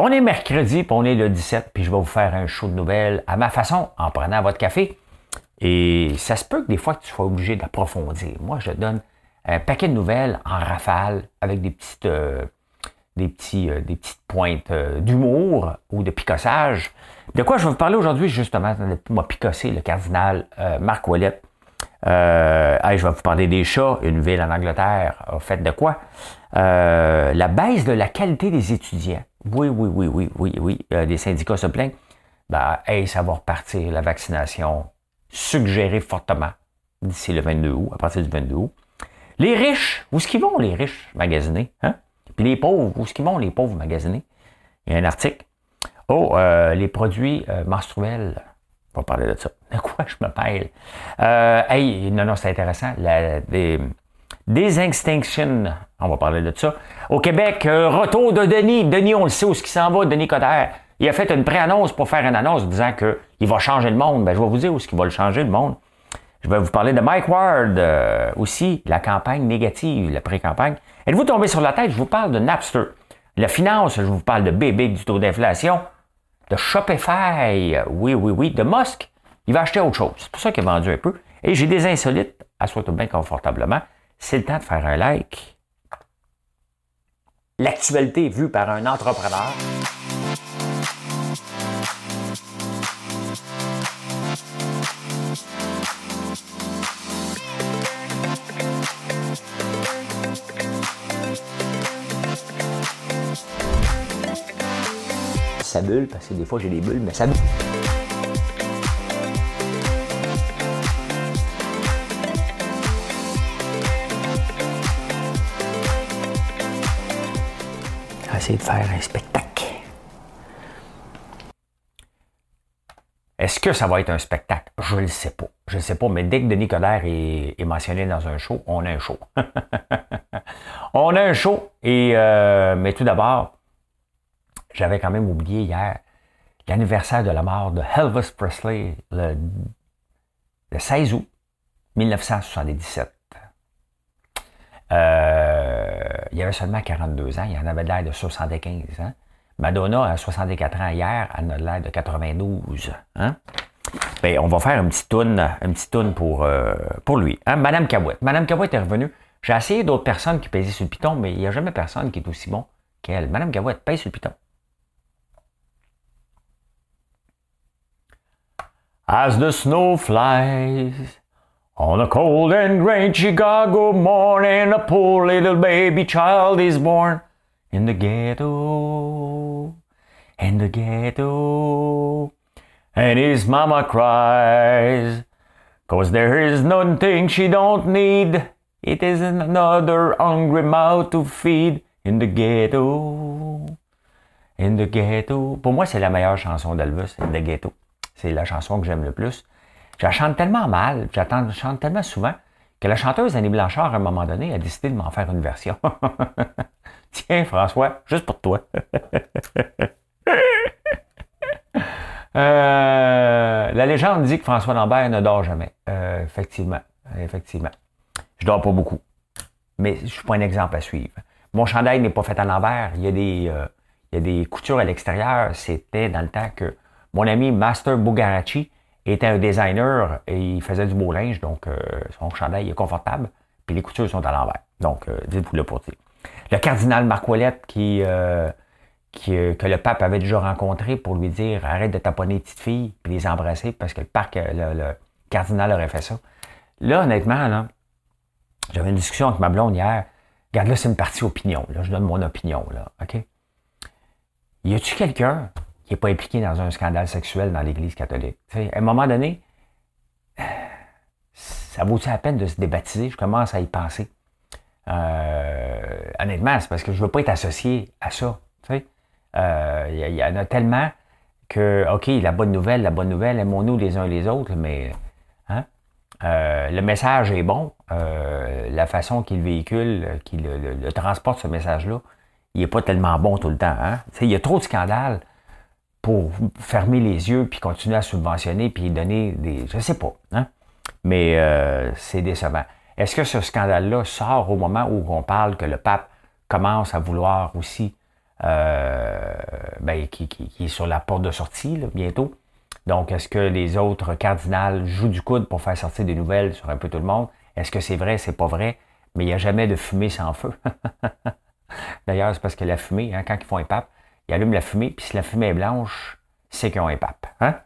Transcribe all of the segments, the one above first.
On est mercredi, puis on est le 17, puis je vais vous faire un show de nouvelles à ma façon, en prenant votre café. Et ça se peut que des fois que tu sois obligé d'approfondir. Moi, je donne un paquet de nouvelles en rafale avec des petites, euh, des petits, euh, des petites pointes euh, d'humour ou de picossage. De quoi je vais vous parler aujourd'hui, justement, moi picosser le cardinal Marc Ouellet. je vais vous parler des chats. Une ville en Angleterre a fait de quoi? la baisse de la qualité des étudiants. Oui, oui, oui, oui, oui, oui. Euh, des syndicats se plaignent. Ben, hey, ça va repartir, la vaccination suggérée fortement d'ici le 22 août, à partir du 22 août. Les riches, où est-ce qu'ils vont, les riches, magasiner? Hein? Puis les pauvres, où est-ce qu'ils vont, les pauvres, magasiner? Il y a un article. Oh, euh, les produits euh, menstruels. On va parler de ça. De quoi je me pèle? Euh, hey, non, non, c'est intéressant. La, Extinctions, on va parler de ça. Au Québec, euh, retour de Denis. Denis, on le sait où ce qui s'en va, Denis Coderre. Il a fait une pré-annonce pour faire une annonce disant qu'il va changer le monde. Ben, je vais vous dire où ce qu'il va le changer, le monde. Je vais vous parler de Mike Ward euh, aussi, la campagne négative, la pré-campagne. Êtes-vous tombé sur la tête? Je vous parle de Napster. La finance, je vous parle de BB, du taux d'inflation, de Shopify, oui, oui, oui, de Musk. Il va acheter autre chose. C'est pour ça qu'il a vendu un peu. Et j'ai des insolites, assois-toi bien confortablement c'est le temps de faire un like. L'actualité vue par un entrepreneur. Ça bulle, parce que des fois j'ai des bulles, mais ça bulle. De faire un spectacle. Est-ce que ça va être un spectacle? Je ne le sais pas. Je ne sais pas, mais dès que Denis Coderre est, mentionné dans un show, on a un show. on a un show. Euh, mais tout d'abord, j'avais quand même oublié hier l'anniversaire de la mort de Elvis Presley le, le 16 août 1977. Euh, il avait seulement 42 ans, il en avait l'air de 75 ans. Madonna a 64 ans hier, elle a l'air de 92. Hein? Ben, on va faire un petit tourne, un petit tourne pour, euh, pour lui. Hein? Madame Cabouette. Madame Cabouette est revenue. J'ai essayé d'autres personnes qui pèsent sur le piton, mais il n'y a jamais personne qui est aussi bon qu'elle. Madame Cabouette, pèse sur le piton. As the snow flies On a cold and rain Chicago morning, a poor little baby child is born in the ghetto, in the ghetto. And his mama cries, cause there is nothing she don't need. It is another hungry mouth to feed in the ghetto. In the ghetto. Pour moi, c'est la meilleure chanson d'Elvis, In the Ghetto. C'est la chanson que j'aime le plus. Je la chante tellement mal, je chante tellement souvent, que la chanteuse Annie Blanchard, à un moment donné, a décidé de m'en faire une version. Tiens, François, juste pour toi. Euh, la légende dit que François Lambert ne dort jamais. Euh, effectivement, effectivement. Je dors pas beaucoup. Mais je suis pas un exemple à suivre. Mon chandail n'est pas fait à l'envers. Il y a des, euh, il y a des coutures à l'extérieur. C'était dans le temps que mon ami Master Bugarachi était un designer et il faisait du beau linge, donc euh, son chandail est confortable, puis les coutures sont à l'envers. Donc, euh, dites-vous le pour dire. Le cardinal Marc qui, euh, qui que le pape avait déjà rencontré pour lui dire arrête de taponner les petites filles puis les embrasser parce que le, parc, le, cardinal aurait fait ça. Là, honnêtement, là, j'avais une discussion avec ma blonde hier. Regarde, là, c'est une partie opinion. Là, je donne mon opinion. Là, OK? Y a-tu quelqu'un qui n'est pas impliqué dans un scandale sexuel dans l'Église catholique. à un moment donné, ça vaut-il la peine de se débaptiser? Je commence à y penser. Euh, honnêtement, c'est parce que je ne veux pas être associé à ça. Il euh, y, en a tellement que, OK, la bonne nouvelle, la bonne nouvelle, aimons-nous les uns les autres, mais hein, euh, le message est bon. la façon qu'il véhicule, qu'il le, transporte, ce message-là, il n'est pas tellement bon tout le temps. Hein? Il y a trop de scandales fermer les yeux puis continuer à subventionner puis donner des. Je sais pas. Hein? Mais euh, c'est décevant. Est-ce que ce scandale-là sort au moment où on parle que le pape commence à vouloir aussi ben, qui, est sur la porte de sortie bientôt? Donc, est-ce que les autres cardinals jouent du coude pour faire sortir des nouvelles sur un peu tout le monde? Est-ce que c'est vrai, c'est pas vrai? Mais il n'y a jamais de fumée sans feu. D'ailleurs, c'est parce que la fumée, hein, quand ils font un pape, ils allument la fumée, puis si la fumée est blanche, c'est qu'ils ont un pape. Hein?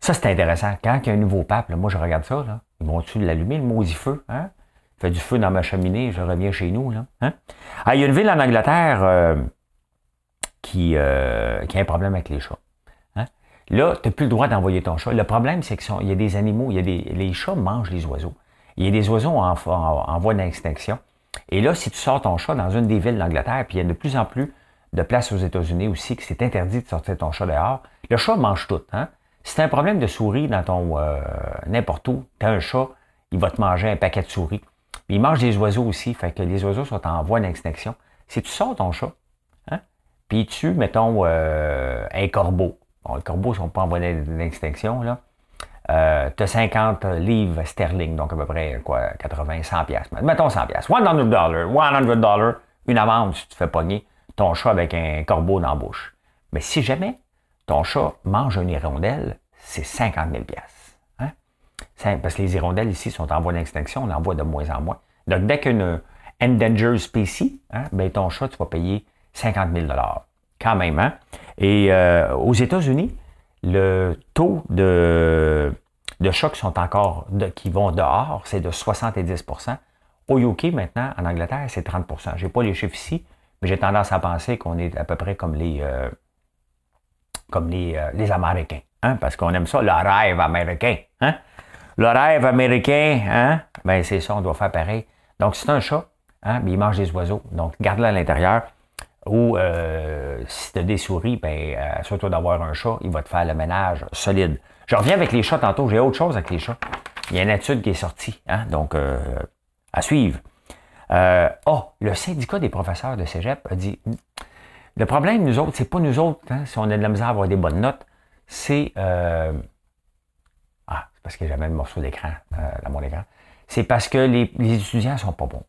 Ça, c'est intéressant. Quand il y a un nouveau pape, moi, je regarde ça, là, ils vont-tu l'allumer, le maudit feu? Hein? fait du feu dans ma cheminée, je reviens chez nous. Là, hein? ah, il y a une ville en Angleterre euh, qui, euh, qui a un problème avec les chats. Hein? Là, tu n'as plus le droit d'envoyer ton chat. Le problème, c'est qu'il y a des animaux, il y a des, les chats mangent les oiseaux. Il y a des oiseaux en, en, voie d'extinction. Et là, si tu sors ton chat dans une des villes d'Angleterre, puis il y a de plus en plus de places aux États-Unis aussi que c'est interdit de sortir ton chat dehors, le chat mange tout. Hein? Si tu un problème de souris dans ton euh, n'importe où, tu as un chat, il va te manger un paquet de souris. il mange des oiseaux aussi, fait que les oiseaux sont en voie d'extinction. Si tu sors ton chat, hein, puis tu, mettons, euh, un corbeau. Bon, les corbeaux ne sont pas en voie d'extinction, là tu as 50 livres sterling, donc à peu près quoi, 80, 100 pièces. Mettons 100 pièces. 100 dollars, 100 dollars, une amende si tu fais pogner ton chat avec un corbeau dans la bouche. Mais si jamais ton chat mange une hirondelle, c'est 50 000 pièces. Hein? Parce que les hirondelles ici sont en voie d'extinction, on en voit de moins en moins. Donc dès qu'une endangered species, hein, ben, ton chat, tu vas payer 50 000 dollars. Quand même, hein? Et euh, aux États-Unis, le taux de, de chats qui sont encore, qui vont dehors, c'est de 70% Au UK, maintenant, en Angleterre, c'est 30 Je n'ai pas les chiffres ici, mais j'ai tendance à penser qu'on est à peu près comme les, euh, comme les, euh, les Américains. Hein, parce qu'on aime ça, le rêve américain. Hein? Le rêve américain, hein? Ben, c'est ça, on doit faire pareil. Donc, c'est un chat, hein? Ben, il mange des oiseaux. Donc, garde-le à l'intérieur. Ou euh, si tu as des souris, ben, toi d'avoir un chat, il va te faire le ménage solide. Je reviens avec les chats tantôt, j'ai autre chose avec les chats. Il y a une étude qui est sortie, hein, donc à suivre. Euh, oh, le syndicat des professeurs de Cégep a dit le problème, nous autres, c'est pas nous autres, hein, si on a de la misère à avoir des bonnes notes, c'est. ah, c'est parce que j'avais le morceau d'écran dans mon écran. C'est parce que les, les étudiants sont pas bons.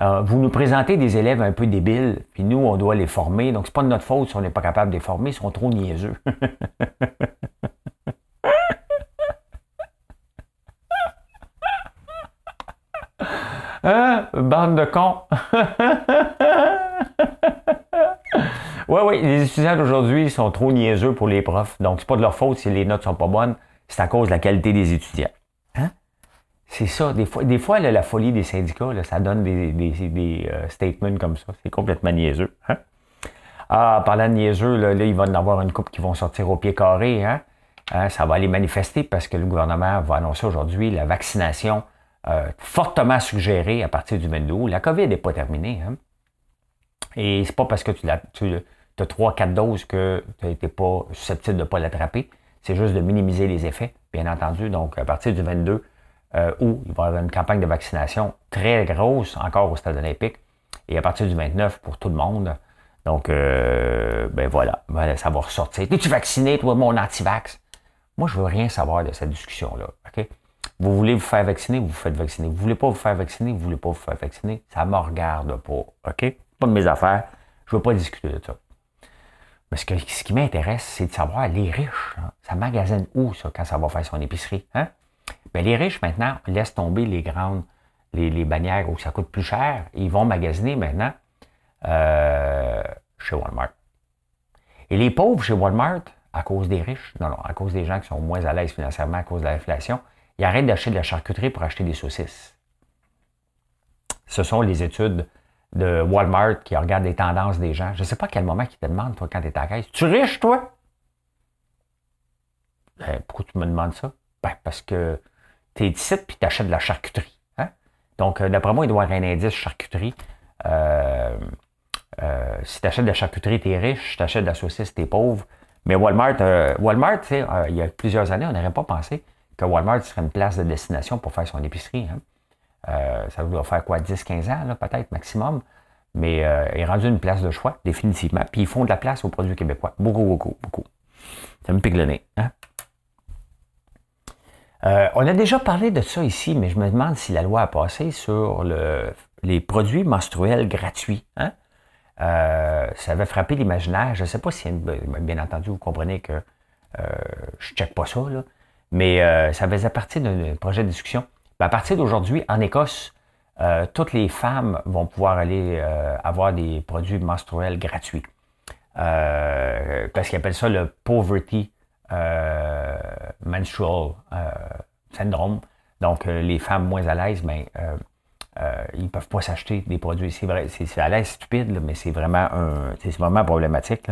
Euh, vous nous présentez des élèves un peu débiles, puis nous, on doit les former. Donc, c'est pas de notre faute si on n'est pas capable de les former, ils sont trop niaiseux. hein? Bande de cons. oui, oui, les étudiants d'aujourd'hui sont trop niaiseux pour les profs. Donc, c'est pas de leur faute si les notes sont pas bonnes, c'est à cause de la qualité des étudiants. C'est ça. Des fois, des fois la folie des syndicats, ça donne des, euh, statements comme ça. C'est complètement niaiseux. Hein? Ah, parlant de niaiseux, là, il va y en avoir une coupe qui vont sortir au pied carré. Hein? hein? ça va aller manifester parce que le gouvernement va annoncer aujourd'hui la vaccination fortement suggérée à partir du 22 août. La COVID n'est pas terminée. Hein? Et c'est pas parce que tu, as, tu as 3-4 doses que tu n'étais pas susceptible de ne pas l'attraper. C'est juste de minimiser les effets, bien entendu. Donc, à partir du 22, euh, où il va y avoir une campagne de vaccination très grosse encore au stade olympique et à partir du 29 pour tout le monde. Donc, euh, ben voilà, ça va ressortir. Es-tu vacciné, toi, mon anti-vax? Moi, je veux rien savoir de cette discussion-là. OK? Vous voulez vous faire vacciner, vous vous faites vacciner. Vous voulez pas vous faire vacciner, vous voulez pas vous faire vacciner. Ça me regarde pas. OK? Pas de mes affaires. Je veux pas discuter de ça. Mais ce, qui m'intéresse, c'est de savoir les riches. Hein. Ça magasine où, ça, quand ça va faire son épicerie? Hein? Ben, les riches, maintenant, laissent tomber les grandes, les, bannières où ça coûte plus cher. Ils vont magasiner maintenant euh, chez Walmart. Et les pauvres chez Walmart, à cause des riches, non, non, à cause des gens qui sont moins à l'aise financièrement à cause de l'inflation, ils arrêtent d'acheter de la charcuterie pour acheter des saucisses. Ce sont les études de Walmart qui regardent les tendances des gens. Je ne sais pas à quel moment ils te demandent, toi, quand tu es à caisse. Tu es riche, toi? Ben, pourquoi tu me demandes ça? Ben, parce que tu es ici puis tu achètes de la charcuterie. Hein? Donc, euh, d'après moi, il doit y avoir un indice charcuterie. Euh, euh, si tu achètes de la charcuterie, tu es riche. Si tu achètes de la saucisse, tu es pauvre. Mais Walmart, Walmart il y a plusieurs années, on n'aurait pas pensé que Walmart serait une place de destination pour faire son épicerie. Hein? ça doit faire quoi, 10-15 ans, peut-être maximum. Mais il est rendu une place de choix, définitivement. Puis ils font de la place aux produits québécois. Beaucoup, beaucoup, beaucoup. Ça me pique le nez. Hein? Euh, on a déjà parlé de ça ici, mais je me demande si la loi a passé sur les produits menstruels gratuits. Hein? ça avait frappé l'imaginaire. Je ne sais pas si, bien entendu, vous comprenez que je ne check pas ça, mais ça faisait partie d'un projet de discussion. Ben, à partir d'aujourd'hui, en Écosse, toutes les femmes vont pouvoir aller avoir des produits menstruels gratuits. parce qu'ils appellent ça le poverty menstrual syndrome. Donc, les femmes moins à l'aise, ben, euh, ils ne peuvent pas s'acheter des produits. C'est vrai, c'est à l'aise stupide, mais c'est vraiment, c'est vraiment problématique.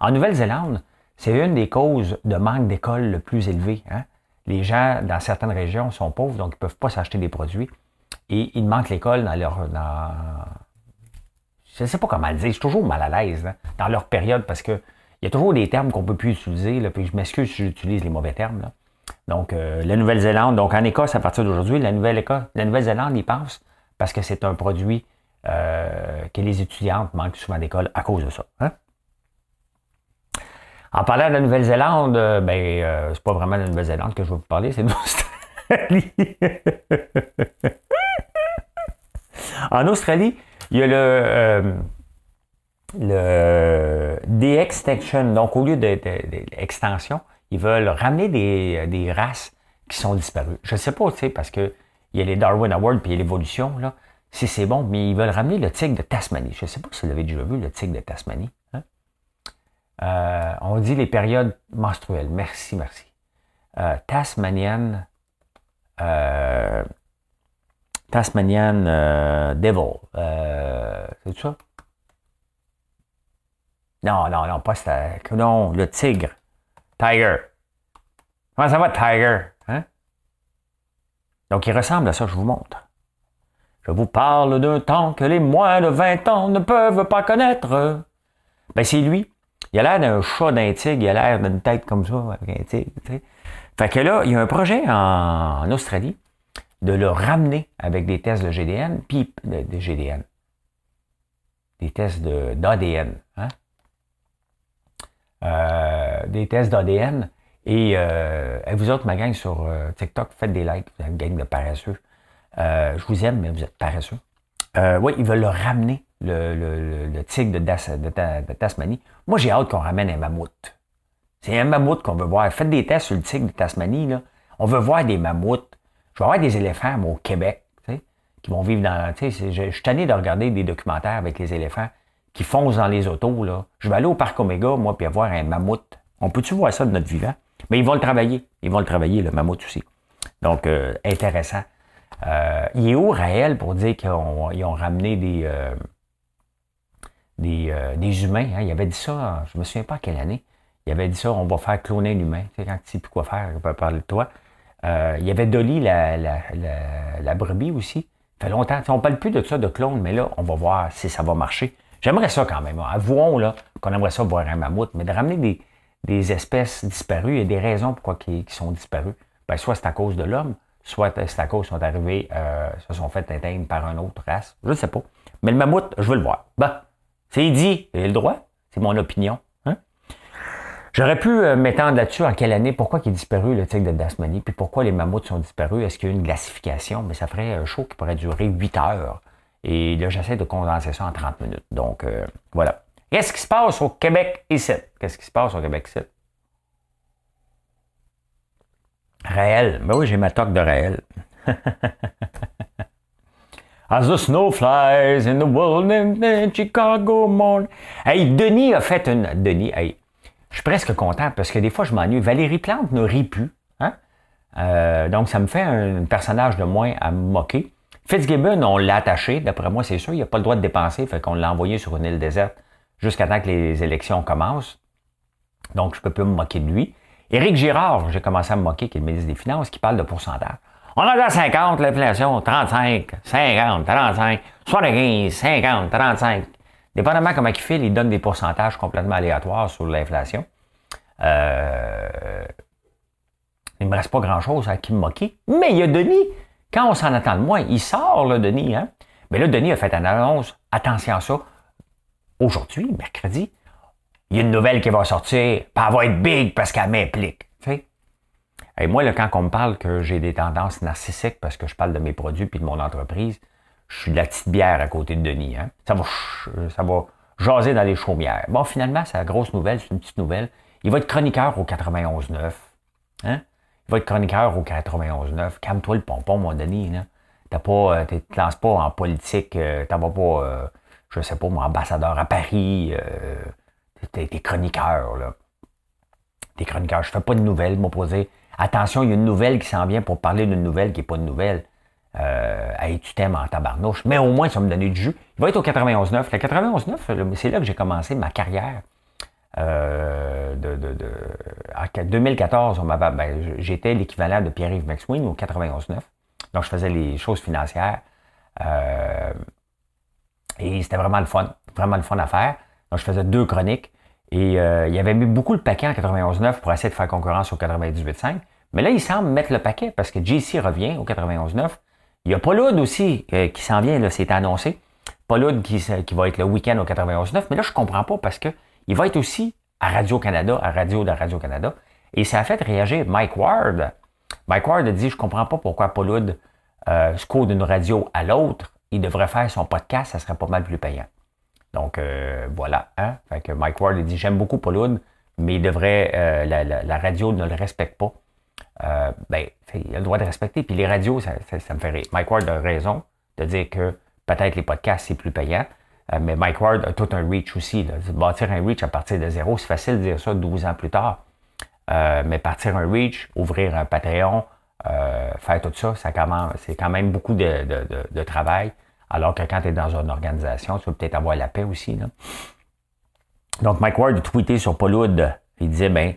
En Nouvelle-Zélande, c'est une des causes de manque d'école le plus élevé. Hein. Les gens dans certaines régions sont pauvres, donc ils ne peuvent pas s'acheter des produits. Et ils manquent l'école dans leur. Dans... Je ne sais pas comment le dire, je suis toujours mal à l'aise hein, dans leur période parce qu'il y a toujours des termes qu'on ne peut plus utiliser. Là, puis je m'excuse si j'utilise les mauvais termes. Donc, euh, la Nouvelle-Zélande, donc en Écosse, à partir d'aujourd'hui, la Nouvelle-Écosse, la Nouvelle-Zélande, ils pensent parce que c'est un produit euh, que les étudiantes manquent souvent d'école à cause de ça. Hein? En parlant de la Nouvelle-Zélande, euh, ben, euh, c'est pas vraiment de la Nouvelle-Zélande que je vais vous parler, c'est l'Australie. en Australie, il y a le, le de donc au lieu d'extension, ils veulent ramener des, des, races qui sont disparues. Je sais pas, tu sais, parce que il y a les Darwin Awards, puis l'évolution, là. Si c'est bon, mais ils veulent ramener le tigre de Tasmanie. Je sais pas si vous l'avez déjà vu, le tigre de Tasmanie. Euh, on dit les périodes menstruelles. Merci, merci. Euh, Tasmanian. Euh, Tasmanian Devil. c'est ça? Non, non, non, pas ça. Non, le tigre. Tiger. Comment ça va, Tiger? Hein? Donc, il ressemble à ça, je vous montre. Je vous parle d'un temps que les moins de 20 ans ne peuvent pas connaître. Ben, c'est lui. Il a l'air d'un chat d'un tigre, il a l'air d'une tête comme ça, avec un tigre. Fait que là, il y a un projet en, Australie de le ramener avec des tests de GDN, puis de, GDN. Des tests d'ADN. Hein? Euh, des tests d'ADN et euh, vous autres, ma gang sur euh, TikTok, faites des likes, vous êtes une gang de paresseux. Je vous aime, mais vous êtes paresseux. Oui, ils veulent le ramener, le, le, le tigre de, de, Tasmanie. Moi, j'ai hâte qu'on ramène un mammouth. C'est un mammouth qu'on veut voir. Faites des tests sur le tigre de Tasmanie. Là. On veut voir des mammouths. Je veux voir des éléphants au Québec, qui vont vivre dans. Je, je suis tanné de regarder des documentaires avec les éléphants qui foncent dans les autos. Là. Je vais aller au parc Omega, moi, puis avoir un mammouth. On peut-tu voir ça de notre vivant? Mais ils vont le travailler. Ils vont le travailler, le mammouth aussi. Donc, euh, intéressant. Euh, il est où Raël pour dire qu'ils ont, ramené des, euh, euh, des, humains? Hein? Il avait dit ça, je me souviens pas à quelle année. Il avait dit ça, on va faire cloner un humain. Tu sais, quand tu sais plus quoi faire, on peut parler de toi. il y avait Dolly, la, la, la, brebis aussi. Ça fait longtemps. On ne parle plus de ça, de clone, mais là, on va voir si ça va marcher. J'aimerais ça quand même. Avouons là, qu'on aimerait ça voir un mammouth, mais de ramener des, des espèces disparues, a des raisons pourquoi ils, sont disparus. Ben, soit c'est à cause de l'homme, soit c'est à cause qu'ils sont arrivés, euh, se sont fait éteindre par une autre race. Je ne sais pas. Mais le mammouth, je veux le voir. Ben, c'est dit, j'ai le droit. C'est mon opinion. Hein. J'aurais pu euh, m'étendre là-dessus en quelle année, pourquoi il est disparu le tigre de Dasmanie, puis pourquoi les mammouths sont disparus? Est-ce qu'il y a une glacification? Mais ça ferait un show qui pourrait durer 8 heures. Et là, j'essaie de condenser ça en 30 minutes. Donc, euh, voilà. Qu'est-ce qui se passe au Québec ici? Qu'est-ce qui se passe au Québec ici? Réel. Ben oui, j'ai ma toque de réel. As the snow flies in the world in Chicago morning. Hey, Denis a fait une. Denis, hey, je suis presque content parce que des fois, je m'ennuie. Valérie Plante ne rit plus. Hein? Euh, donc, ça me fait un personnage de moins à me moquer. Fitzgibbon, on l'a attaché. D'après moi, c'est sûr, il n'a pas le droit de dépenser. Fait qu'on l'a envoyé sur une île déserte jusqu'à temps que les élections commencent. Donc, je ne peux plus me moquer de lui. Éric Girard, j'ai commencé à me moquer, qui est le ministre des Finances, qui parle de pourcentage. On a à 50, l'inflation, 35, 50, 35, 75, 50, 35. Dépendamment comment il fait, il donne des pourcentages complètement aléatoires sur l'inflation. Euh, il ne me reste pas grand-chose à qui me moquer. Mais il y a Denis. Quand on s'en attend de moins, il sort, le Denis. Hein? Mais là, Denis a fait une annonce. Attention à ça aujourd'hui, mercredi, il y a une nouvelle qui va sortir, puis elle va être big parce qu'elle m'implique. Et moi, là, quand on me parle que j'ai des tendances narcissiques parce que je parle de mes produits puis de mon entreprise, je suis de la petite bière à côté de Denis. Hein. Ça va, ça va jaser dans les chaumières. Bon, finalement, c'est la grosse nouvelle, c'est une petite nouvelle. Il va être chroniqueur au 91.9. Hein? Il va être chroniqueur au 91.9. Calme-toi le pompon, mon Denis. Là. T'as pas, euh, tu te lances pas en politique, euh, t'en vas pas, euh, je sais pas, mon ambassadeur à Paris. T'es, chroniqueur, là. T'es chroniqueur. Je fais pas de nouvelles, m'opposer. Attention, il y a une nouvelle qui s'en vient pour parler d'une nouvelle qui n'est pas de nouvelle. Euh, hey, tu t'aimes en tabarnouche. Mais au moins, ça me donner du jus. Il va être au 91.9. Le 91.9, c'est là que j'ai commencé ma carrière. Euh, de, en 2014, ben, j'étais l'équivalent de Pierre-Yves McSween au 91.9. Donc, je faisais les choses financières. Euh, et c'était vraiment le fun. Vraiment le fun à faire. Donc, je faisais deux chroniques. Et euh, il avait mis beaucoup le paquet en 91.9 pour essayer de faire concurrence au 98.5. Mais là, il semble mettre le paquet parce que JC revient au 91.9. Il y a Paul aussi euh, qui s'en vient, c'est annoncé. Paul qui, va être le week-end au 91.9. Mais là, je comprends pas parce que il va être aussi à Radio-Canada, à Radio de Radio-Canada. Et ça a fait réagir Mike Ward. Mike Ward a dit, je comprends pas pourquoi Paul euh, score d'une radio à l'autre. Il devrait faire son podcast, ça serait pas mal plus payant. Donc, euh, voilà. Hein? Fait que Mike Ward dit J'aime beaucoup Paul mais il devrait, euh, la, radio ne le respecte pas. Euh, ben, il a le droit de respecter. Puis les radios, ça, me fait rire. Mike Ward a raison de dire que peut-être les podcasts, c'est plus payant. mais Mike Ward a tout un reach aussi. Bâtir un reach à partir de zéro, c'est facile de dire ça 12 ans plus tard. mais partir un reach, ouvrir un Patreon, faire tout ça, ça c'est quand même beaucoup de travail. Alors que quand tu es dans une organisation, tu vas peut-être avoir la paix aussi. Donc, Mike Ward a tweeté sur Paul Il disait, ben,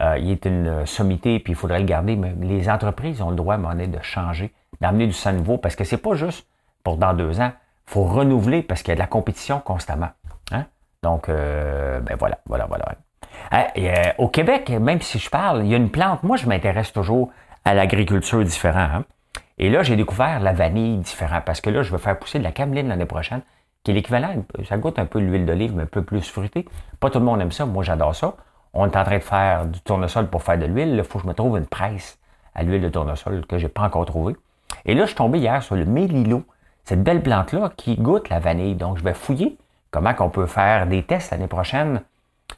euh, il est une sommité, puis il faudrait le garder, mais les entreprises ont le droit à un moment de changer, d'amener du sang nouveau, parce que c'est pas juste pour dans deux ans. Il faut renouveler parce qu'il y a de la compétition constamment. Hein? Donc, euh, ben voilà, voilà, voilà. Hein, euh, au Québec, même si je parle, il y a une plante. Moi, je m'intéresse toujours à l'agriculture différente. Hein? Et là, j'ai découvert la vanille différente parce que là, je vais faire pousser de la cameline l'année prochaine, qui est l'équivalent, ça goûte un peu l'huile d'olive, mais un peu plus fruité. Pas tout le monde aime ça, moi j'adore ça. On est en train de faire du tournesol pour faire de l'huile. Il faut que je me trouve une presse à l'huile de tournesol que je n'ai pas encore trouvée. Et là, je suis tombé hier sur le mélilo, cette belle plante-là qui goûte la vanille. Donc, je vais fouiller comment on peut faire des tests l'année prochaine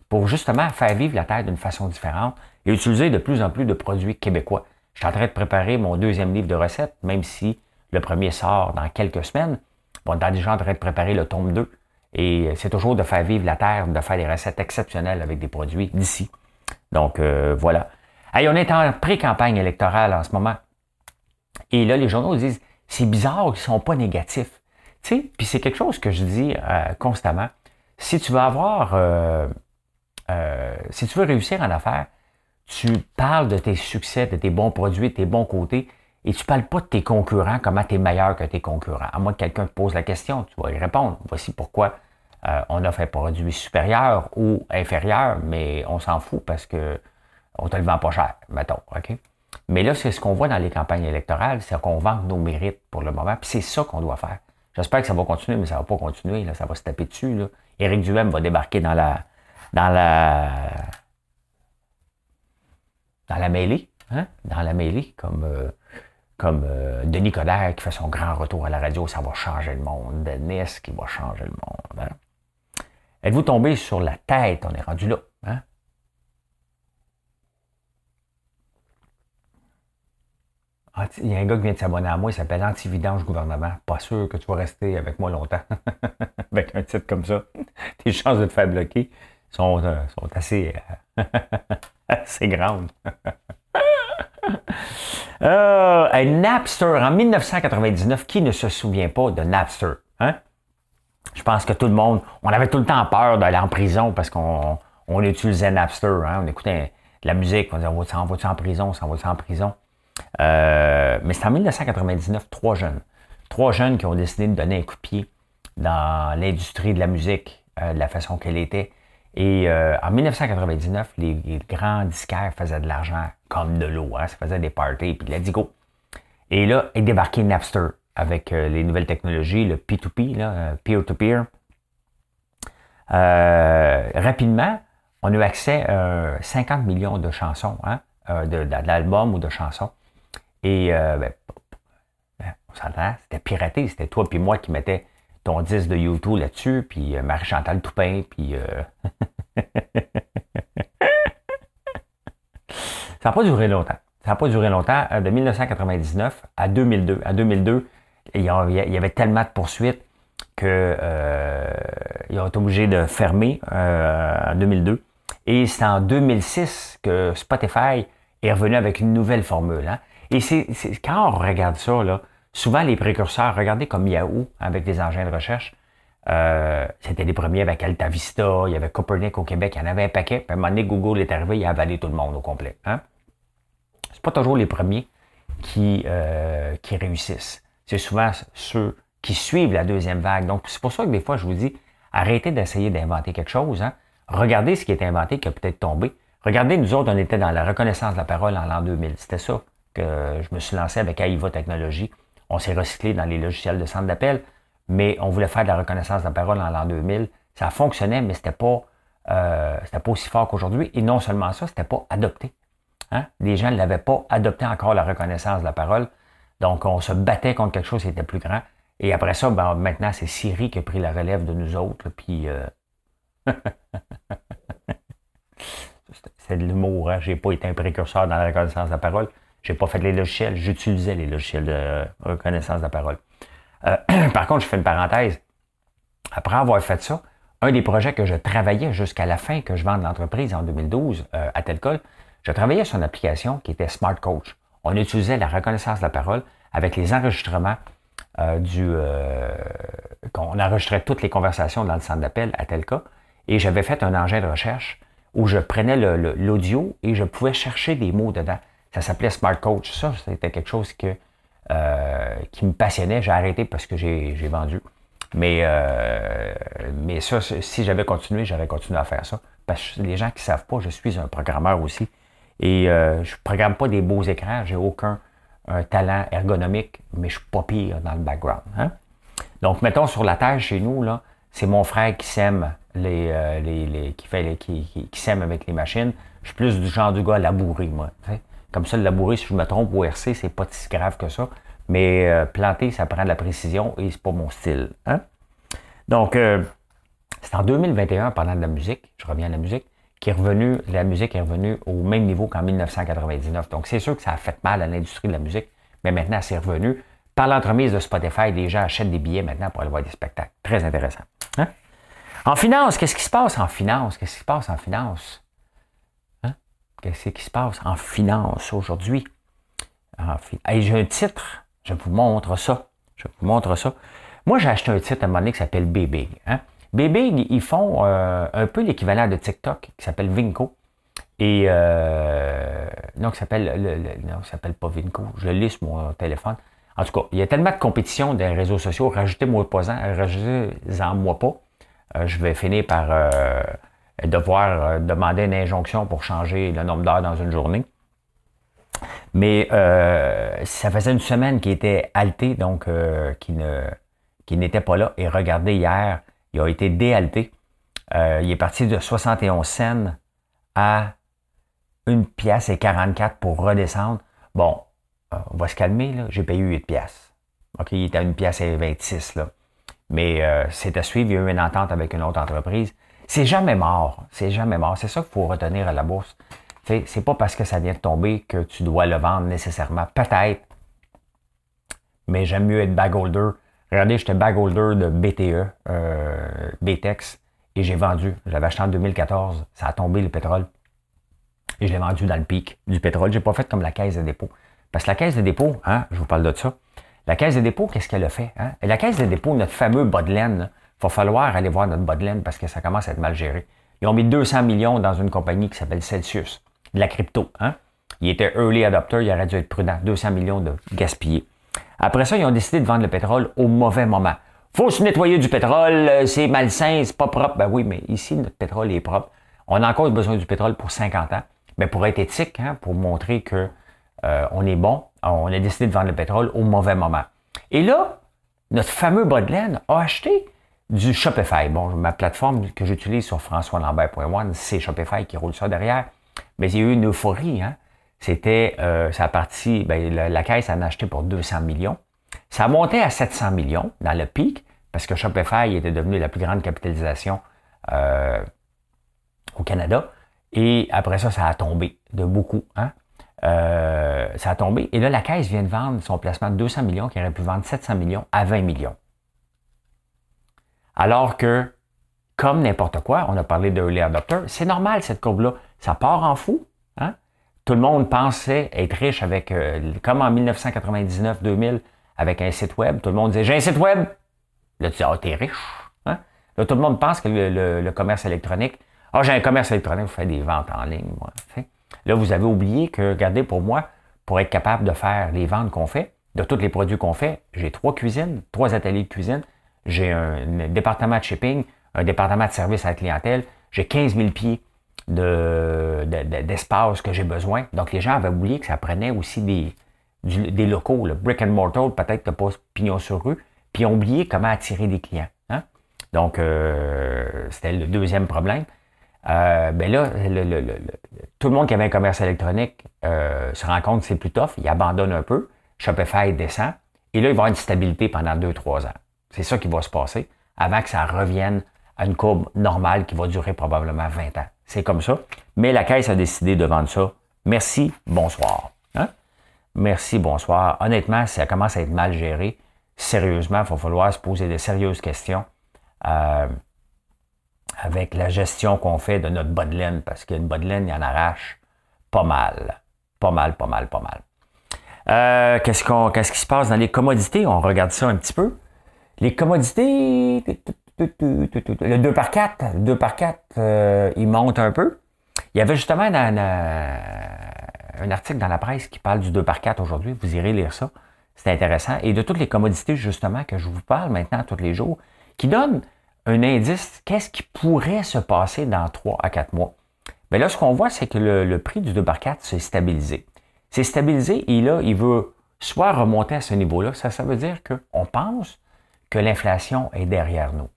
pour justement faire vivre la terre d'une façon différente et utiliser de plus en plus de produits québécois. Je suis en train de préparer mon deuxième livre de recettes, même si le premier sort dans quelques semaines. Bon, on est déjà en train de préparer le tome 2. Et c'est toujours de faire vivre la terre, de faire des recettes exceptionnelles avec des produits d'ici. Donc, euh, voilà. Hey, on est en pré-campagne électorale en ce moment. Et là, les journaux disent, c'est bizarre qu'ils ne sont pas négatifs. Tu sais, puis c'est quelque chose que je dis euh, constamment. Si tu veux avoir, euh, si tu veux réussir en affaires, tu parles de tes succès, de tes bons produits, de tes bons côtés, et tu parles pas de tes concurrents, comment tu meilleur que tes concurrents. À moins que quelqu'un te pose la question, tu vas y répondre. Voici pourquoi euh, on offre un produit supérieur ou inférieur, mais on s'en fout parce que on te le vend pas cher, mettons, OK? Mais là, c'est ce qu'on voit dans les campagnes électorales, c'est qu'on vend nos mérites pour le moment, puis c'est ça qu'on doit faire. J'espère que ça va continuer, mais ça va pas continuer, là, ça va se taper dessus. Là. Éric Duhem va débarquer dans la dans la dans la mêlée, hein? dans la mêlée, comme, euh, comme euh, Denis Coderre qui fait son grand retour à la radio, ça va changer le monde. Denis qui va changer le monde. Hein? Êtes-vous tombé sur la tête? On est rendu là. Hein? Il y a un gars qui vient de s'abonner à moi, il s'appelle Anti-Vidange Gouvernement. Pas sûr que tu vas rester avec moi longtemps. avec un titre comme ça. Tes chances de te faire bloquer sont, euh, sont assez. C'est grande. euh, Napster, en 1999, qui ne se souvient pas de Napster? Hein? Je pense que tout le monde, on avait tout le temps peur d'aller en prison parce qu'on on utilisait Napster. Hein? On écoutait la musique, on disait, on va-tu en prison, on va en prison? Euh, mais c'est en 1999, trois jeunes. Trois jeunes qui ont décidé de donner un coup de pied dans l'industrie de la musique, euh, de la façon qu'elle était. Et euh, en 1999, les, grands disquaires faisaient de l'argent comme de l'eau. Hein, ça faisait des parties, puis let's go. Et là est débarqué Napster avec euh, les nouvelles technologies, le P2P, euh, peer-to-peer. rapidement, on a eu accès à 50 millions de chansons, hein, d'albums ou de chansons. Et ben, on s'entend, c'était piraté, c'était toi puis moi qui mettais ton disque de YouTube là-dessus, puis euh, Marie-Chantal Toupin, puis... ça n'a pas duré longtemps. Ça n'a pas duré longtemps. De 1999 à 2002. À 2002, il y avait tellement de poursuites qu'ils ont été obligés de fermer en 2002. Et c'est en 2006 que Spotify est revenu avec une nouvelle formule. Hein. Et c'est, quand on regarde ça, là, souvent les précurseurs, regardez comme Yahoo avec des engins de recherche, euh, c'était les premiers avec AltaVista, il y avait Copernic au Québec, il y en avait un paquet. Puis à un Google est arrivé, il a avalé tout le monde au complet. Hein? C'est pas toujours les premiers qui, euh, qui réussissent. C'est souvent ceux qui suivent la deuxième vague. Donc, c'est pour ça que des fois, je vous dis, arrêtez d'essayer d'inventer quelque chose. Hein? Regardez ce qui est inventé qui a peut-être tombé. Regardez, nous autres, on était dans la reconnaissance de la parole en l'an 2000. C'était ça que je me suis lancé avec AIVA Technologies. On s'est recyclé dans les logiciels de centre d'appel, mais on voulait faire de la reconnaissance de la parole en l'an 2000. Ça fonctionnait, mais c'était pas, euh, pas aussi fort qu'aujourd'hui. Et non seulement ça, c'était pas adopté. Hein? Les gens ne l'avaient pas adopté encore la reconnaissance de la parole. Donc, on se battait contre quelque chose qui était plus grand. Et après ça, ben, maintenant, c'est Siri qui a pris la relève de nous autres. Puis, euh, c'est de l'humour. Hein? J'ai pas été un précurseur dans la reconnaissance de la parole. J'ai pas fait les logiciels. J'utilisais les logiciels de reconnaissance de la parole. Euh, par contre, je fais une parenthèse. Après avoir fait ça, un des projets que je travaillais jusqu'à la fin que je vends de l'entreprise en 2012 euh, à Telcol, je travaillais sur une application qui était Smart Coach. On utilisait la reconnaissance de la parole avec les enregistrements euh, du... on enregistrait toutes les conversations dans le centre d'appel à Telca et j'avais fait un engin de recherche où je prenais l'audio et je pouvais chercher des mots dedans. Ça s'appelait Smart Coach. Ça, c'était quelque chose que, euh, qui me passionnait. J'ai arrêté parce que j'ai vendu. Mais, euh, mais ça, si j'avais continué, j'aurais continué à faire ça. Parce que les gens qui ne savent pas, je suis un programmeur aussi. Et euh, je ne programme pas des beaux écrans. J'ai aucun talent ergonomique, mais je suis pas pire dans le background. Hein. Donc, mettons sur la terre chez nous, là, c'est mon frère qui sème les, euh, les, les, qui fait les, qui, qui, sème avec les machines. Je suis plus du genre du gars labouré, moi. Comme ça, le labourer, si je me trompe au RC, c'est pas si grave que ça. Mais euh, planter, ça prend de la précision et c'est pas mon style. Hein? Donc, euh, c'est en 2021, pendant de la musique, je reviens à la musique, qui est revenu, la musique est revenue au même niveau qu'en 1999. Donc, c'est sûr que ça a fait mal à l'industrie de la musique, mais maintenant, c'est revenu. Par l'entremise de Spotify, les gens achètent des billets maintenant pour aller voir des spectacles. Très intéressant. Hein? En finance, qu'est-ce qui se passe en finance? Qu'est-ce qui se passe en finance? Qu'est-ce qui se passe en finance aujourd'hui? j'ai un titre, je vous montre ça. Je vous montre ça. Moi, j'ai acheté un titre à un moment donné qui s'appelle BB. Hein? BB, ils font euh, un peu l'équivalent de TikTok qui s'appelle Vinco. Et euh, non, qui s'appelle non, s'appelle pas Vinco. Je le lis sur mon téléphone. En tout cas, il y a tellement de compétition les réseaux sociaux. Rajoutez-moi pas rajoutez-en moi pas. Je vais finir par euh, devoir euh, demander une injonction pour changer le nombre d'heures dans une journée. Mais ça faisait une semaine qui était halté, donc qui ne qui n'était pas là. Et regardez, hier, il a été déhalté. il est parti de 71 cents à une pièce et 44 pour redescendre. Bon, on va se calmer, là. J'ai payé 8 pièces. OK, il était à une pièce et 26, là. Mais euh, c'est à suivre, il y a eu une entente avec une autre entreprise. C'est jamais mort. C'est jamais mort. C'est ça qu'il faut retenir à la bourse. C'est pas parce que ça vient de tomber que tu dois le vendre nécessairement. Peut-être. Mais j'aime mieux être bag holder. Regardez, j'étais bag holder de BTE, euh, BTEX, et j'ai vendu. J'avais acheté en 2014. Ça a tombé le pétrole. Et je l'ai vendu dans le pic du pétrole. J'ai pas fait comme la caisse de dépôt. Parce que la caisse de dépôt, hein, je vous parle de ça, la Caisse de dépôt, qu'est-ce qu'elle a fait? Hein? la Caisse de dépôt, notre fameux bas va falloir aller voir notre bas parce que ça commence à être mal géré. Ils ont mis 200 millions dans une compagnie qui s'appelle Celsius, de la crypto. Hein? Il était early adopter, il aurait dû être prudent. 200 millions de gaspillés. Après ça, ils ont décidé de vendre le pétrole au mauvais moment. faut se nettoyer du pétrole, euh, c'est malsain, c'est pas propre. Ben oui, mais ici, notre pétrole est propre. On a encore besoin du pétrole pour 50 ans. Mais pour être éthique, hein, pour montrer que euh, on est bon, on a décidé de vendre le pétrole au mauvais moment. Et là, notre fameux bas a acheté du Shopify. Bon, ma plateforme que j'utilise sur françoislambert.one, c'est Shopify qui roule ça derrière. Mais il y a eu une euphorie. Hein? C'était, euh, ça a parti, ben, la, caisse en a acheté pour 200 millions. Ça a monté à 700 millions dans le pic. parce que Shopify était devenu la plus grande capitalisation euh, au Canada. Et après ça, ça a tombé de beaucoup. Hein? Euh, ça a tombé. Et là, la caisse vient de vendre son placement de 200 millions, qui aurait pu vendre 700 millions à 20 millions. Alors que, comme n'importe quoi, on a parlé de adopter, c'est normal cette courbe-là. Ça part en fou. Hein? Tout le monde pensait être riche avec, euh, comme en 1999-2000, avec un site web. Tout le monde disait, j'ai un site web. Là, tu dis, ah, t'es riche. Hein? Là, tout le monde pense que le, commerce électronique, ah, j'ai un commerce électronique, vous faites des ventes en ligne. Moi. Là, vous avez oublié que, regardez, pour moi, pour être capable de faire les ventes qu'on fait, de tous les produits qu'on fait, j'ai trois cuisines, trois ateliers de cuisine, j'ai un, département de shipping, un département de service à la clientèle, j'ai 15 000 pieds d'espace de, que j'ai besoin. Donc, les gens avaient oublié que ça prenait aussi des, des locaux, le brick and mortar, peut-être que pas pignon sur rue, puis ont oublié comment attirer des clients. Hein? Donc, euh, c'était le deuxième problème. Euh, ben là, tout le monde qui avait un commerce électronique euh, se rend compte que c'est plus tough, il abandonne un peu, Shopify descend, et là, il va avoir une stabilité pendant 2-3 ans. C'est ça qui va se passer avant que ça revienne à une courbe normale qui va durer probablement 20 ans. C'est comme ça. Mais la caisse a décidé de vendre ça. Merci, bonsoir. Hein? Merci, bonsoir. Honnêtement, ça commence à être mal géré. Sérieusement, il va falloir se poser de sérieuses questions. Euh, avec la gestion qu'on fait de notre bonne laine, parce qu'une bonne laine, il en arrache pas mal. Pas mal, pas mal, pas mal. Euh, qu'est-ce, qu'on, qu'est-ce qui se passe dans les commodités? On regarde ça un petit peu. Les commodités, le 2 par 4, le 2 par 4, euh, il monte un peu. Il y avait justement un article dans la presse qui parle du 2 par 4 aujourd'hui. Vous irez lire ça. C'est intéressant. Et de toutes les commodités, justement, que je vous parle maintenant tous les jours, qui donnent un indice, qu'est-ce qui pourrait se passer dans 3 à 4 mois? Bien là, ce qu'on voit, c'est que le, prix du 2 par 4 s'est stabilisé. C'est stabilisé et là, il veut soit remonter à ce niveau-là. Ça, ça veut dire qu'on pense que l'inflation est derrière nous.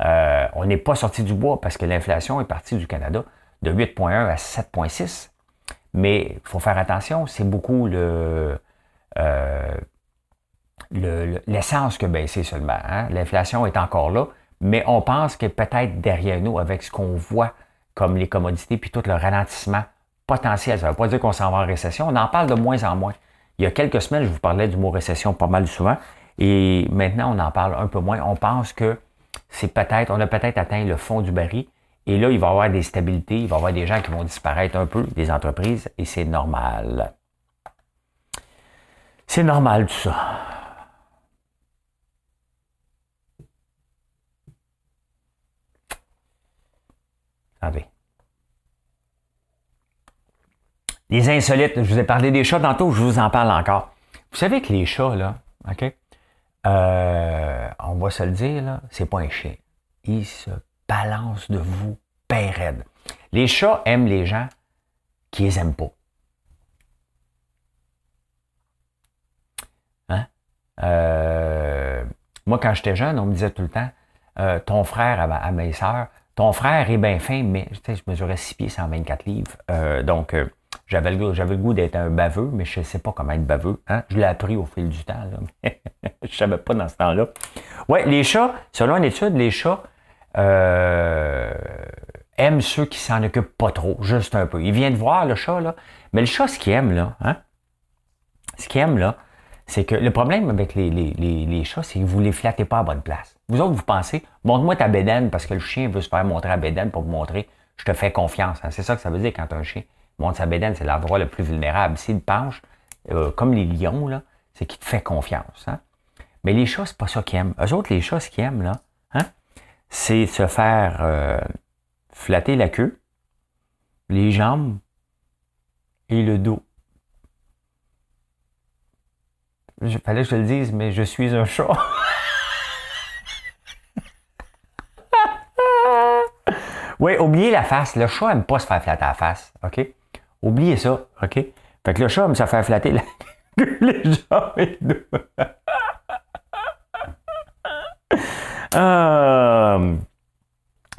Euh, on n'est pas sorti du bois parce que l'inflation est partie du Canada de 8,1 à 7,6. Mais il faut faire attention, c'est beaucoup le, euh, l'essence qui a baissé seulement. Hein. L'inflation est encore là, mais on pense que peut-être derrière nous, avec ce qu'on voit comme les commodités, puis tout le ralentissement potentiel, ça ne veut pas dire qu'on s'en va en récession, on en parle de moins en moins. Il y a quelques semaines, je vous parlais du mot récession pas mal souvent, et maintenant, on en parle un peu moins. On pense que c'est peut-être, on a peut-être atteint le fond du baril, et là, il va y avoir des stabilités, il va y avoir des gens qui vont disparaître un peu, des entreprises, et c'est normal. C'est normal tout ça. Les insolites, je vous ai parlé des chats tantôt, je vous en parle encore. Vous savez que les chats, là, OK? Euh, on va se le dire, c'est pas un chien. Ils se balancent de vous, père Les chats aiment les gens qui les aiment pas. Hein? Euh, moi, quand j'étais jeune, on me disait tout le temps, euh, ton frère à, mes soeurs, ton frère est bien fin, mais je mesurais 6 pieds 124 livres. Donc, j'avais le, le goût d'être un baveux, mais je ne sais pas comment être baveux. Hein? Je l'ai appris au fil du temps. je ne savais pas dans ce temps-là. Oui, les chats, selon une étude, les chats euh, aiment ceux qui s'en occupent pas trop, juste un peu. Ils viennent voir le chat, là. Mais le chat, ce qu'il aime, là, hein? ce qu'il aime, là, c'est que le problème avec les, les, les, chats, c'est que vous les flattez pas à bonne place. Vous autres, vous pensez, montre-moi ta bédaine parce que le chien veut se faire montrer à bédaine pour vous montrer, je te fais confiance. Hein. C'est ça que ça veut dire quand un chien montre sa bédaine, c'est l'endroit le plus vulnérable. S'il penche, euh, comme les lions, c'est qu'il te fait confiance. Hein. Mais les chats, c'est pas ça qu'ils aiment. Eux autres, les chats, ce qu'ils aiment, là, hein, c'est se faire euh, flatter la queue, les jambes et le dos. Il fallait que je le dise, mais je suis un chat. oui, oubliez la face. Le chat n'aime pas se faire flatter la face. OK? Oubliez ça. OK? Fait que le chat se faire flatter la... les jambes. Euh,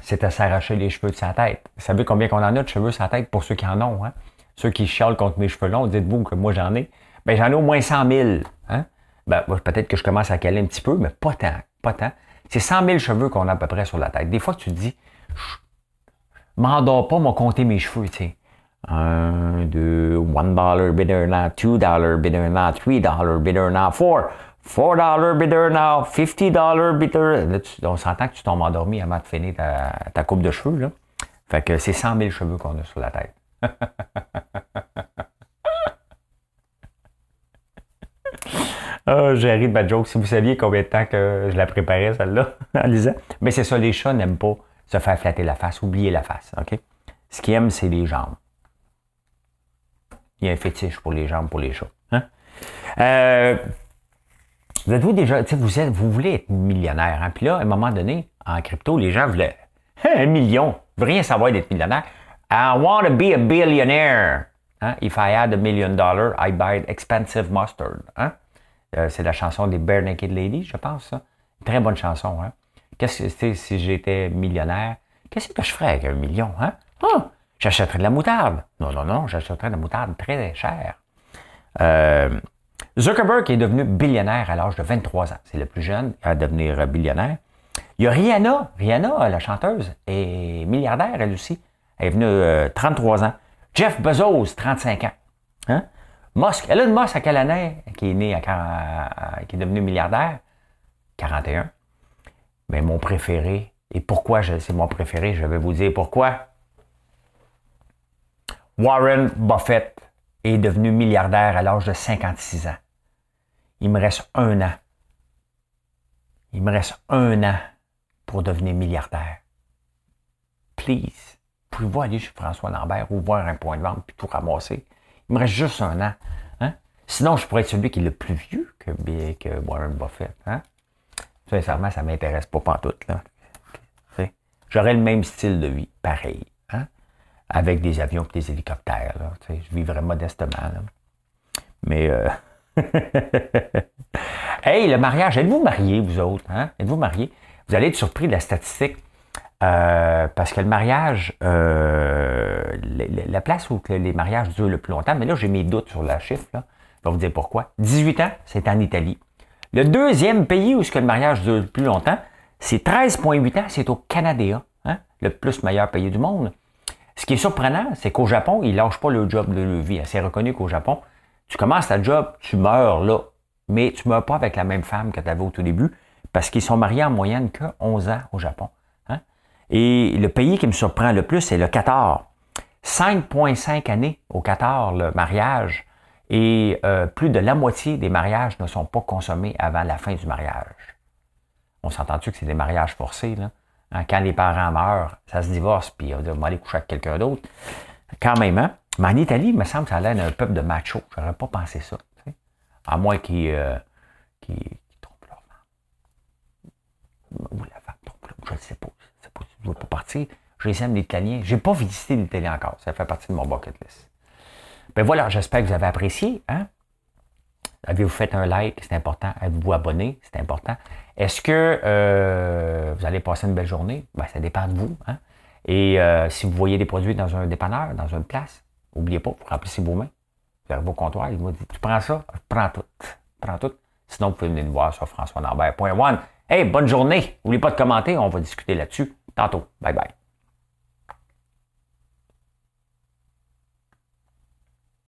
c'est à s'arracher les cheveux de sa tête. Vous savez combien qu'on en a de cheveux sur sa tête pour ceux qui en ont, hein? Ceux qui chialent contre mes cheveux longs, dites-vous que moi j'en ai. Ben, j'en ai au moins 100 000. Hein? Ben, peut-être que je commence à caler un petit peu, mais pas tant. Pas tant. C'est 100 000 cheveux qu'on a à peu près sur la tête. Des fois, tu te dis, m'endors pas, m'a compté mes cheveux, tu sais. Un, deux, one dollar bidder now, two dollar bidder now, three dollar bidder now, four, four dollar bidder now, fifty dollar bidder. Là, on s'entend que tu tombes endormi avant de finir ta, coupe de cheveux. Fait que c'est 100 000 cheveux qu'on a sur la tête. oh, j'ai ri de ma joke. Si vous saviez combien de temps que je la préparais, celle-là, en lisant. Mais c'est ça, les chats n'aiment pas se faire flatter la face, oublier la face. OK? Ce qu'ils aiment, c'est les jambes. Il y a un fétiche pour les jambes, pour les chats. Hein? Euh, vous êtes-vous déjà, vous, êtes, vous voulez être millionnaire. Hein? Puis là, à un moment donné, en crypto, les gens voulaient un million. Je veux rien savoir d'être millionnaire. I want to be a billionaire. Hein? If I had a million dollars, I buy expensive mustard. Hein? Euh, c'est la chanson des Bare Naked Ladies, je pense. Très bonne chanson. Hein? Qu'est-ce que si j'étais millionnaire? Qu'est-ce que je ferais avec un million? Hein? Ah, j'achèterais de la moutarde. Non, non, non, j'achèterais de la moutarde très chère. Euh, Zuckerberg est devenu billionnaire à l'âge de 23 ans. C'est le plus jeune à devenir billionnaire. Il y a Rihanna. Rihanna, la chanteuse, est milliardaire, elle aussi. Elle est venue 33 euh, ans. Jeff Bezos, 35 ans. Hein? Musk, Elon Musk, à quelle année qui est né, à, qui est devenu milliardaire? 41. Mais mon préféré, et pourquoi c'est mon préféré, je vais vous dire pourquoi. Warren Buffett est devenu milliardaire à l'âge de 56 ans. Il me reste un an. Il me reste un an pour devenir milliardaire. Please. Pouvez-vous aller chez François Lambert ou voir un point de vente puis tout ramasser? Il me reste juste un an. Hein? Sinon, je pourrais être celui qui est le plus vieux que, Warren Buffett. Hein? Sincèrement, ça ne m'intéresse pas pantoute. Là. J'aurais le même style de vie, pareil. Avec des avions et des hélicoptères. Là. Je vivrais modestement. Mais euh... Hey, le mariage, êtes-vous mariés, vous autres? Hein? Êtes-vous mariés? Vous allez être surpris de la statistique. Euh, parce que le mariage, euh, la, place où les mariages durent le plus longtemps, mais là, j'ai mes doutes sur la chiffre. Là. Je vais vous dire pourquoi. 18 ans, c'est en Italie. Le deuxième pays où ce le mariage dure le plus longtemps, c'est 13,8 ans, c'est au Canada, hein, le plus meilleur pays du monde. Ce qui est surprenant, c'est qu'au Japon, ils lâchent pas le job de leur vie. C'est reconnu qu'au Japon, tu commences ta job, tu meurs là, mais tu meurs pas avec la même femme que tu avais au tout début, parce qu'ils sont mariés en moyenne que 11 ans au Japon. Hein. Et le pays qui me surprend le plus, c'est le Qatar. 5,5 années au Qatar, le mariage et euh, plus de la moitié des mariages ne sont pas consommés avant la fin du mariage. On s'entend-tu que c'est des mariages forcés, là? Hein, quand les parents meurent, ça se divorce, puis on va aller coucher avec quelqu'un d'autre. Quand même, hein? Mais en Italie, il me semble que ça a l'air d'un peuple de machos. J'aurais pas pensé ça. À moins qu'ils euh, qui, trompent leur femme. Ou la femme trompe Je ne sais pas. Je ne veux pas partir. J'essaie l'Italien. Je n'ai pas visité l'Italie encore. Ça fait partie de mon bucket list. Ben voilà, j'espère que vous avez apprécié. Hein? Avez-vous fait un like? C'est important. Avez-vous abonné? C'est important. Est-ce que euh, vous allez passer une belle journée? Ben, ça dépend de vous. Hein? Et euh, si vous voyez des produits dans un dépanneur, dans une place, n'oubliez pas, vous remplissez vos mains. Vous arrivez au comptoir, il vous dit Tu prends ça? Je prends tout. prends tout. Sinon, vous pouvez venir nous voir sur françoislambert.one. Hey, bonne journée. N'oubliez pas de commenter, on va discuter là-dessus tantôt. Bye bye.